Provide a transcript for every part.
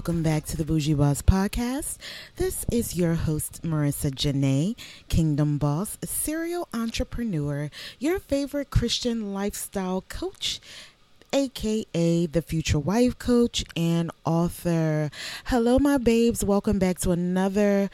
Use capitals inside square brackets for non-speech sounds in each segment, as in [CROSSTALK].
Welcome back to the Bougie Boss Podcast. This is your host, Marica Janae, Kingdom Boss, serial entrepreneur, your favorite Christian lifestyle coach, aka the future wife coach and author. Hello, my babes. Welcome back to another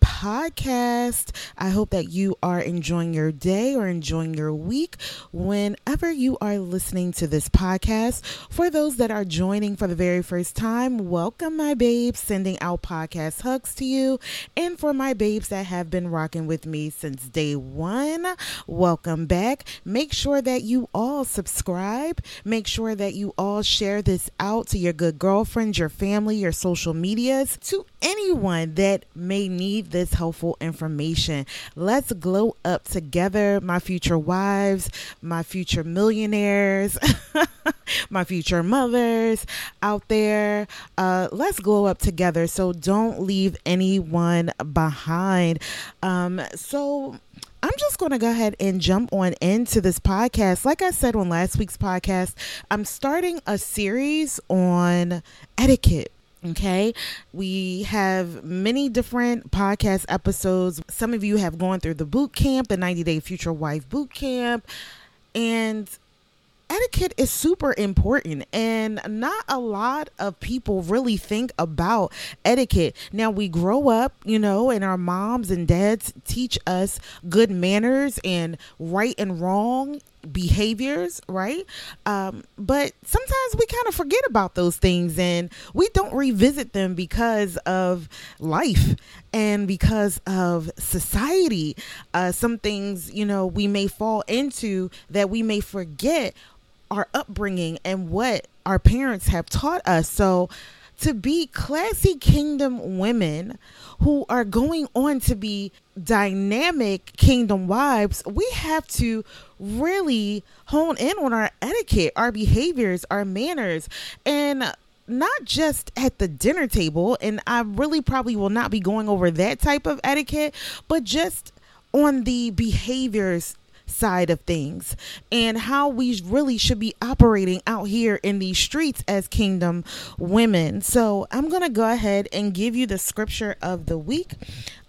podcast. I hope that you are enjoying your day or enjoying your week whenever you are listening to this podcast. For those that are joining for the very first time, welcome, my babes, sending out podcast hugs to you. And for my babes that have been rocking with me since day one, welcome back. Make sure that you all subscribe. Make sure that you all share this out to your good girlfriends, your family, your social medias, to anyone that may need this helpful information. Let's glow up together, my future wives, my future millionaires, [LAUGHS] my future mothers out there. Uh, let's glow up together. So don't leave anyone behind. Um, so, I'm just going to go ahead and jump on into this podcast. Like I said on last week's podcast, I'm starting a series on etiquette Okay. We have many different podcast episodes. Some of you have gone through the boot camp, the 90 Day Future Wife boot camp. And etiquette is super important and not a lot of people really think about etiquette now we grow up you know and our moms and dads teach us good manners and right and wrong behaviors, right? Um, but sometimes we kind of forget about those things and we don't revisit them because of life and because of society. Uh, some things, you know, we may fall into that we may forget our upbringing and what our parents have taught us. So, to be classy kingdom women who are going on to be dynamic kingdom wives, we have to really hone in on our etiquette, our behaviors, our manners, and not just at the dinner table. And I really probably will not be going over that type of etiquette, but just on the behaviors side of things and how we really should be operating out here in these streets as kingdom women. So, I'm going to go ahead and give you the scripture of the week.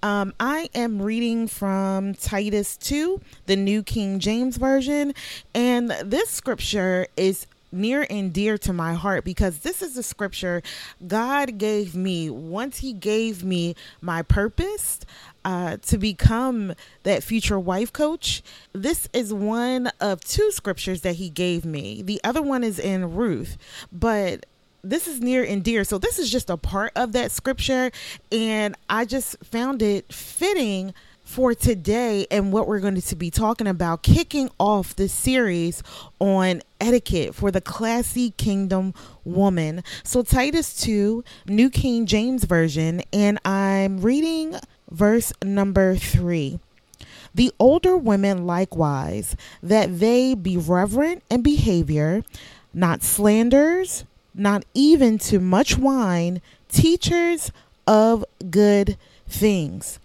Um, I am reading from Titus 2, the New King James Version, and this scripture is near and dear to my heart because this is a scripture God gave me once He gave me my purpose uh, to become that future wife coach. This is one of two scriptures that He gave me. The other one is in Ruth, but this is near and dear. So this is just a part of that scripture, and I just found it fitting for today and what we're going to be talking about, kicking off this series on etiquette for the classy kingdom woman. So, Titus 2, New King James Version, and I'm reading verse number 3. The older women likewise, that they be reverent in behavior, not slanders, not even to much wine, teachers of good things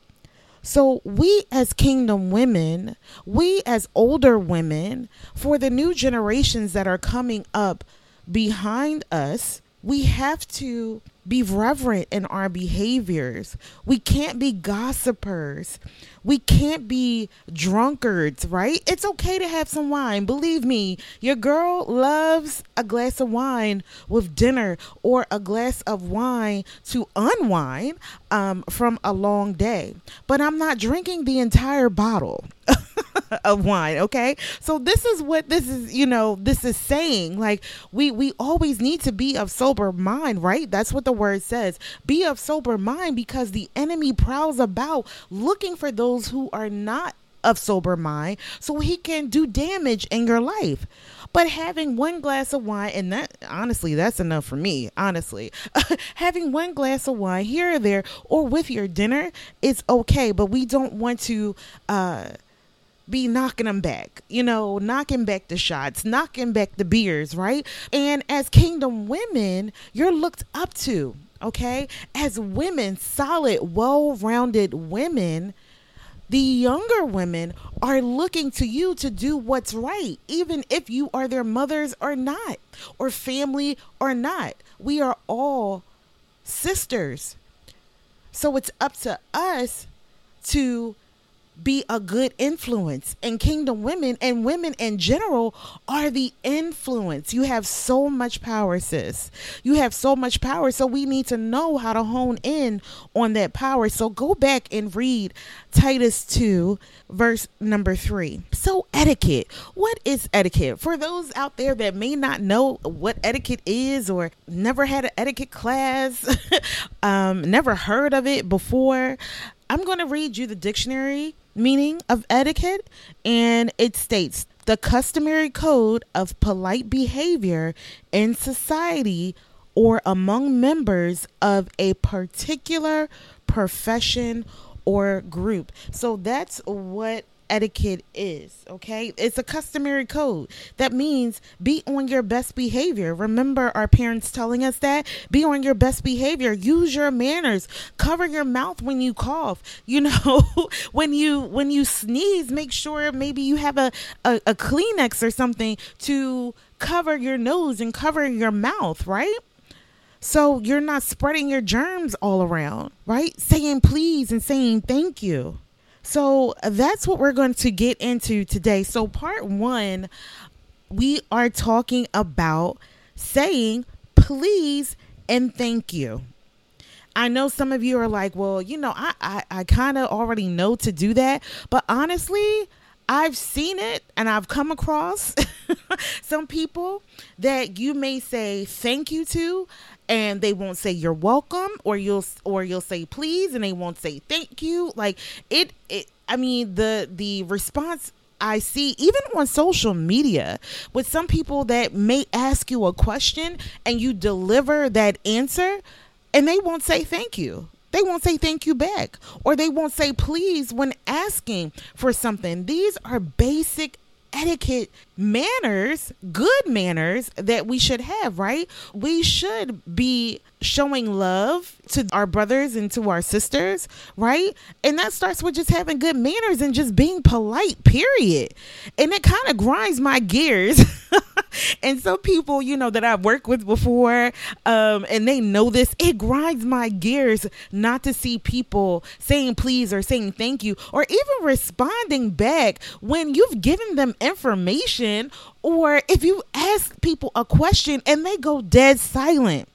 so, we as kingdom women, we as older women, for the new generations that are coming up behind us, we have to be reverent in our behaviors. We can't be gossipers. We can't be drunkards, right? It's okay to have some wine. Believe me, your girl loves a glass of wine with dinner or a glass of wine to unwind um, from a long day. But I'm not drinking the entire bottle. [LAUGHS] of wine okay so this is what this is you know this is saying like we we always need to be of sober mind right that's what the word says be of sober mind because the enemy prowls about looking for those who are not of sober mind so he can do damage in your life. But having one glass of wine, and that honestly, that's enough for me, honestly. [LAUGHS] having one glass of wine here or there or with your dinner is okay, but we don't want to uh be knocking them back, you know, knocking back the shots, knocking back the beers, right? And as kingdom women, you're looked up to, okay? As women, solid, well rounded women, the younger women are looking to you to do what's right, even if you are their mothers or not, or family or not. We are all sisters. So it's up to us to be a good influence. And kingdom women and women in general are the influence. You have so much power, sis. You have so much power. So we need to know how to hone in on that power. So go back and read Titus 2, verse number 3. So, etiquette. What is etiquette? For those out there that may not know what etiquette is or never had an etiquette class, [LAUGHS] um, never heard of it before, I'm going to read you the dictionary meaning of etiquette, and it states the customary code of polite behavior in society or among members of a particular profession or group. So that's what etiquette is, okay? It's a customary code. That means be on your best behavior. Remember our parents telling us that? Be on your best behavior. Use your manners. Cover your mouth when you cough. You know, [LAUGHS] when you when you sneeze, make sure maybe you have a, a, a Kleenex or something to cover your nose and cover your mouth, right? So you're not spreading your germs all around, right? Saying please and saying thank you. So that's what we're going to get into today. So, part one, we are talking about saying please and thank you. I know some of you are like, well, you know, I, I, I kind of already know to do that. But honestly, I've seen it and I've come across [LAUGHS] some people that you may say thank you to and they won't say you're welcome or you'll or you'll say please and they won't say thank you like it it i mean the the response I see even on social media with some people that may ask you a question and you deliver that answer and they won't say thank you. They won't say thank you back or they won't say please when asking for something. These are basic etiquette manners, good manners that we should have, right? We should be showing love to our brothers and to our sisters, right? And that starts with just having good manners and just being polite, period. And it kind of grinds my gears. [LAUGHS] and some people, you know, that I've worked with before, um, and they know this, it grinds my gears not to see people saying please or saying thank you or even responding back when you've given them information or if you ask people a question and they go dead silent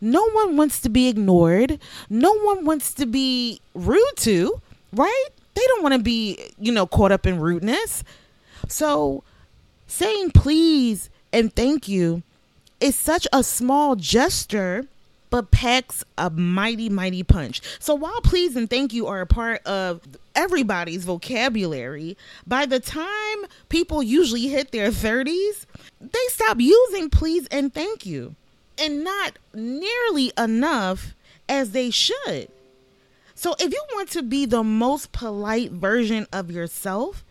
no one wants to be ignored. No one wants to be rude to, right? They don't want to be, you know, caught up in rudeness. So saying please and thank you is such a small gesture but packs a mighty, mighty punch. So while please and thank you are a part of everybody's vocabulary, by the time people usually hit their 30s, they stop using please and thank you and not nearly enough as they should. So, if you want to be the most polite version of yourself,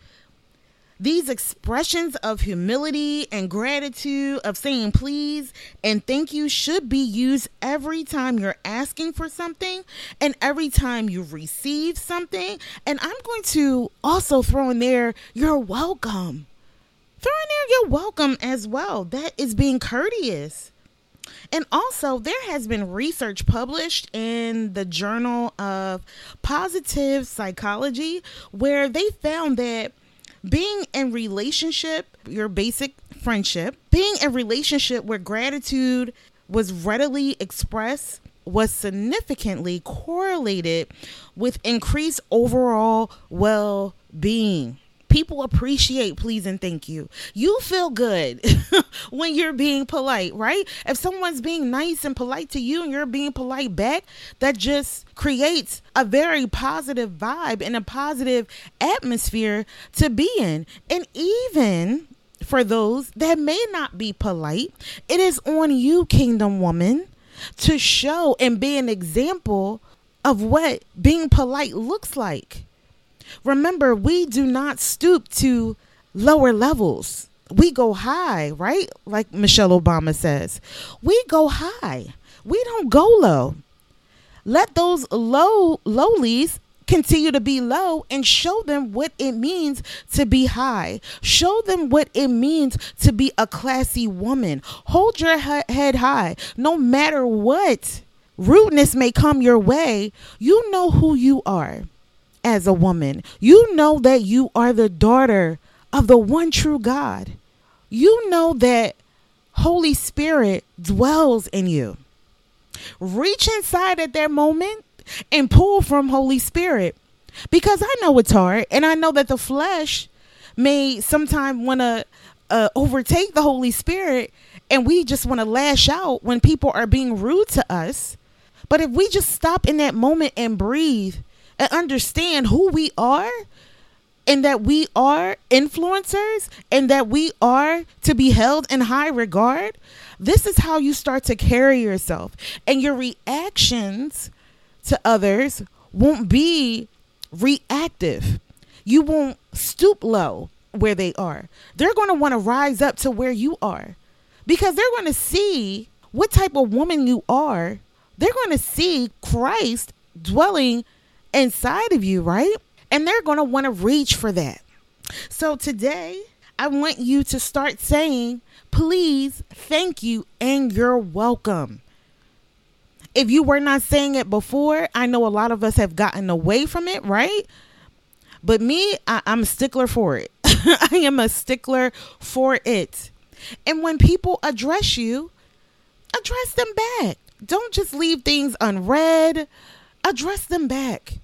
these expressions of humility and gratitude, of saying please and thank you, should be used every time you're asking for something and every time you receive something. And I'm going to also throw in there, you're welcome. Throw in there, you're welcome as well. That is being courteous. And also, there has been research published in the Journal of Positive Psychology where they found that being in relationship, your basic friendship, being in relationship where gratitude was readily expressed was significantly correlated with increased overall well-being. People appreciate please and thank you. You feel good [LAUGHS] when you're being polite, right? If someone's being nice and polite to you and you're being polite back, that just creates a very positive vibe and a positive atmosphere to be in. And even for those that may not be polite, it is on you, kingdom woman, to show and be an example of what being polite looks like. Remember, we do not stoop to lower levels. We go high, right? Like Michelle Obama says. We go high. We don't go low. Let those low lowlies continue to be low and show them what it means to be high. Show them what it means to be a classy woman. Hold your head high no matter what rudeness may come your way. You know who you are as a woman. You know that you are the daughter of the one true God. You know that Holy Spirit dwells in you. Reach inside at that moment and pull from Holy Spirit. Because I know it's hard and I know that the flesh may sometimes want to uh, overtake the Holy Spirit and we just want to lash out when people are being rude to us. But if we just stop in that moment and breathe and understand who we are and that we are influencers and that we are to be held in high regard, this is how you start to carry yourself. And your reactions to others won't be reactive. You won't stoop low where they are. They're going to want to rise up to where you are because they're going to see what type of woman you are. They're going to see Christ dwelling inside of you, right? And they're going to want to reach for that. So today, I want you to start saying, please, thank you, and you're welcome if you were not saying it before, I know a lot of us have gotten away from it, right? But me, I, am a stickler for it. [LAUGHS] I am a stickler for it. And when people address you, address them back. Don't just leave things unread. Address them back.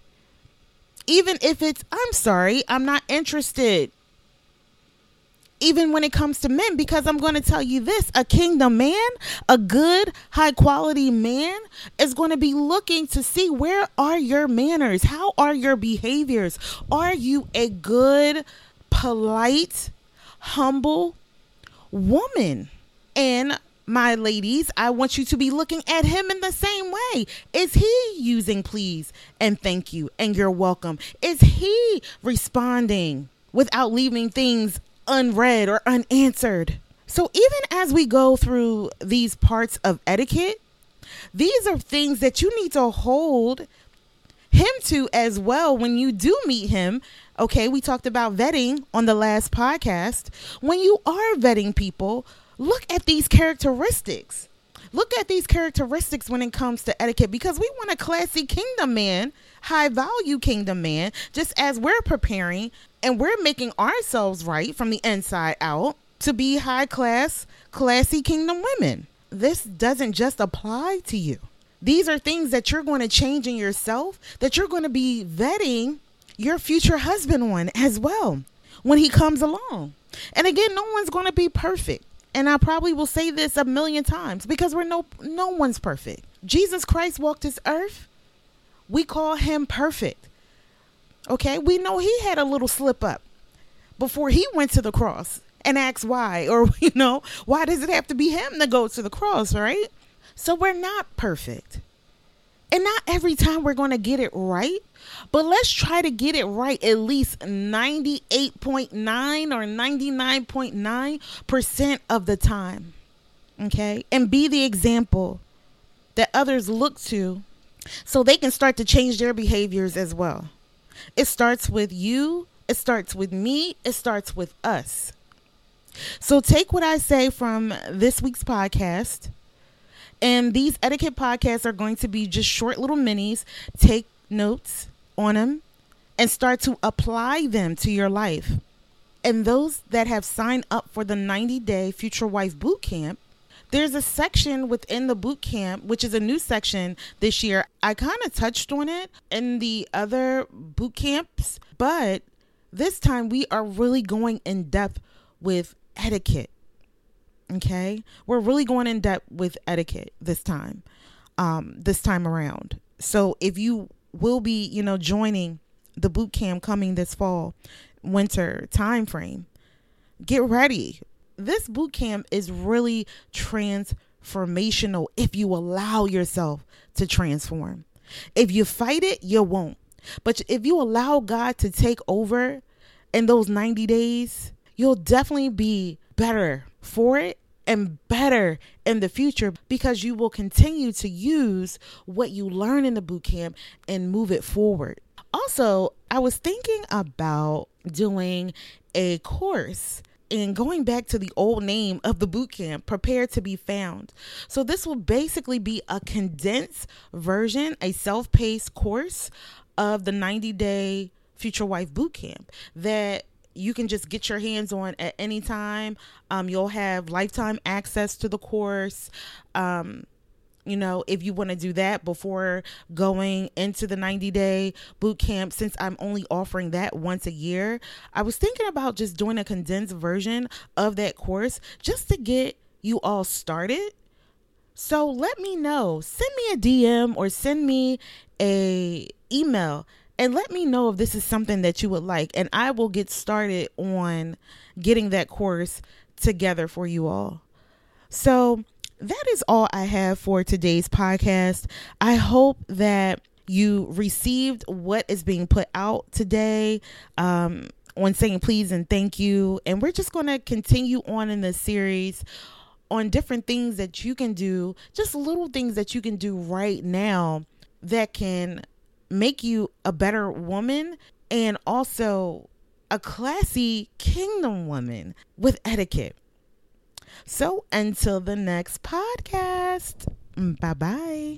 Even if it's, I'm sorry, I'm not interested even when it comes to men, because I'm going to tell you this a kingdom man, a good, high quality man, is going to be looking to see where are your manners? How are your behaviors? Are you a good, polite, humble woman? And my ladies, I want you to be looking at him in the same way. Is he using please and thank you and you're welcome? Is he responding without leaving things unread or unanswered. So, even as we go through these parts of etiquette, these are things that you need to hold him to as well when you do meet him. Okay, we talked about vetting on the last podcast. When you are vetting people, look at these characteristics. Look at these characteristics when it comes to etiquette because we want a classy kingdom man, high value kingdom man, just as we're preparing and we're making ourselves right from the inside out to be high class, classy kingdom women. This doesn't just apply to you. These are things that you're going to change in yourself, that you're going to be vetting your future husband on as well when he comes along. And again, no one's going to be perfect. And I probably will say this a million times because we're no no one's perfect. Jesus Christ walked this earth. We call him perfect. Okay, we know he had a little slip up before he went to the cross and asked why, or [LAUGHS] you know, why does it have to be him to go to the cross, right? So we're not perfect. And not every time we're going to get it right, but let's try to get it right at least 98.9 or 99.9% of the time. Okay? And be the example that others look to so they can start to change their behaviors as well. It starts with you, it starts with me, it starts with us. So take what I say from this week's podcast. And these etiquette podcasts are going to be just short little minis. Take notes on them and start to apply them to your life. And those that have signed up for the 90 day Future Wife Boot Camp, there's a section within the boot camp, which is a new section this year. I kind of touched on it in the other boot camps, but this time we are really going in depth with etiquette. Okay? We're really going in depth with etiquette this time. Um this time around. So if you will be, you know, joining the boot camp coming this fall, winter time frame, get ready. This boot camp is really transformational if you allow yourself to transform. If you fight it, you won't. But if you allow God to take over in those 90 days, you'll definitely be better for it and better in the future because you will continue to use what you learn in the boot camp and move it forward. Also, I was thinking about doing a course and going back to the old name of the boot camp, prepare to be found. So this will basically be a condensed version, a self-paced course of the 90-day future wife boot camp that you can just get your hands on at any time. Um, you'll have lifetime access to the course. Um, you know, if you want to do that before going into the 90 day boot camp, since I'm only offering that once a year, I was thinking about just doing a condensed version of that course just to get you all started. So let me know. Send me a DM or send me a email and let me know if this is something that you would like and I will get started on getting that course together for you all. So, that is all I have for today's podcast. I hope that you received what is being put out today um, on saying please and thank you. And we're just going to continue on in this series on different things that you can do, just little things that you can do right now that can make you a better woman and also a classy kingdom woman with etiquette. So until the next podcast, bye bye.